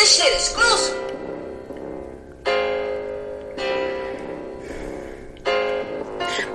This shit exclusive.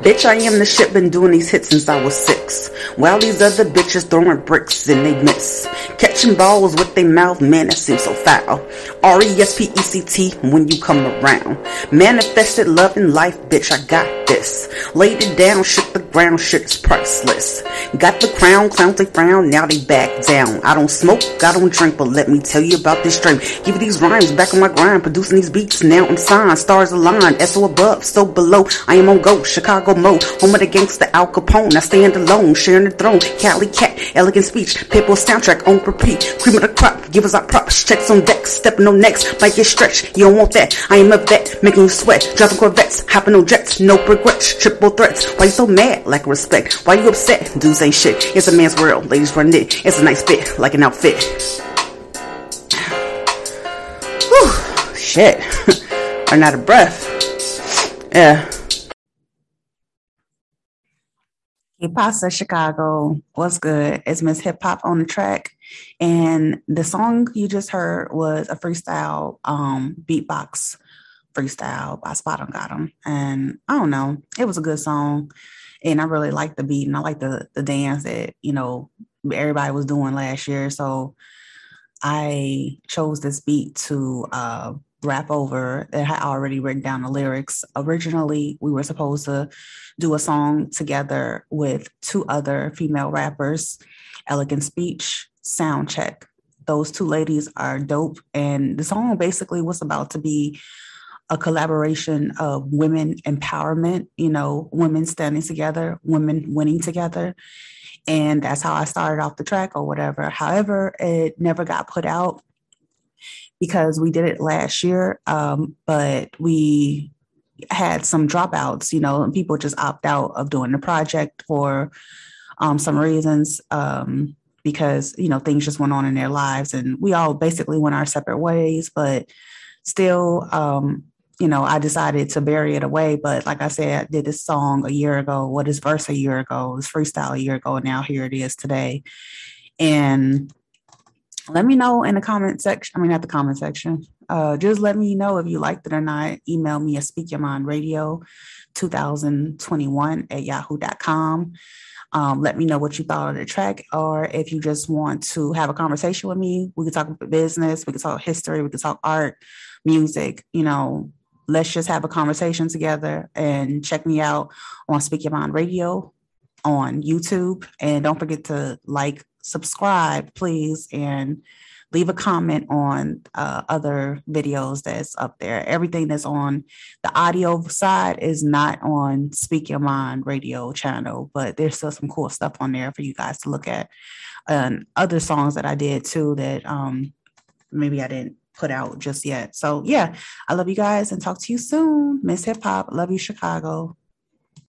Bitch, I am the shit, been doing these hits since I was six. While these other bitches throwing bricks and they miss. Catching balls with their mouth, man, that seems so foul. R-E-S-P-E-C-T when you come around. Manifested love in life, bitch, I got this. Laid it down, shit the ground, shit's priceless. Got the crown, clowns they frown, now they back down. I don't smoke, I don't drink, but let me tell you about this drink. Give you these rhymes, back on my grind, producing these beats, now I'm signed. Stars aligned, SO above, so below. I am on go, Chicago mode, home of the gangster Al Capone. I stand alone, sharing the throne. Cali cat, elegant speech, Pitbull soundtrack on repeat. Cream of the crop, give us our props, checks on deck, stepping on necks, might get stretched. You don't want that. I am a vet, making you sweat, driving Corvettes, hopping on jets, no regrets, triple threats. Why you so mad? Lack of respect. Why you upset? Dudes ain't shit. It's a man's world, ladies run it. It's a nice fit, like an outfit. Whew, shit. I'm out of breath. Yeah. Pasta Chicago, what's good? It's Miss Hip Hop on the track, and the song you just heard was a freestyle um, beatbox freestyle by SpotemGottem, and I don't know, it was a good song, and I really liked the beat, and I like the the dance that you know everybody was doing last year, so I chose this beat to uh, rap over that had already written down the lyrics. Originally, we were supposed to do a song together with two other female rappers, Elegant Speech, Sound Check. Those two ladies are dope. And the song basically was about to be a collaboration of women empowerment, you know, women standing together, women winning together. And that's how I started off the track or whatever. However, it never got put out because we did it last year, um, but we had some dropouts, you know, and people just opt out of doing the project for um, some reasons um, because, you know, things just went on in their lives and we all basically went our separate ways, but still, um, you know, I decided to bury it away. But like I said, I did this song a year ago, what is verse a year ago, this freestyle a year ago, and now here it is today. And let me know in the comment section. I mean, at the comment section. Uh, just let me know if you liked it or not. Email me at Speak Your Mind Radio 2021 at yahoo.com. Um, let me know what you thought of the track, or if you just want to have a conversation with me, we can talk about business, we can talk history, we can talk art, music, you know, let's just have a conversation together and check me out on Speak Your Mind Radio on YouTube. And don't forget to like, subscribe, please, and leave a comment on uh, other videos that's up there. Everything that's on the audio side is not on Speak Your Mind radio channel, but there's still some cool stuff on there for you guys to look at. And other songs that I did too that um, maybe I didn't put out just yet. So yeah, I love you guys and talk to you soon. Miss Hip Hop. Love you, Chicago.